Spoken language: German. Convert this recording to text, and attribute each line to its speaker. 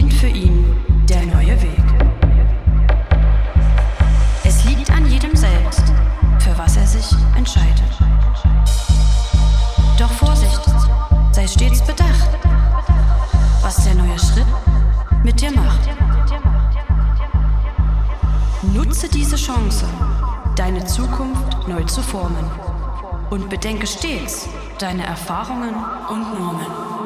Speaker 1: beginnt für ihn der neue Weg. Es liegt an jedem selbst, für was er sich entscheidet. Doch Vorsicht, sei stets bedacht, was der neue Schritt mit dir macht. Nutze diese Chance, deine Zukunft neu zu formen. Und bedenke stets deine Erfahrungen und Normen.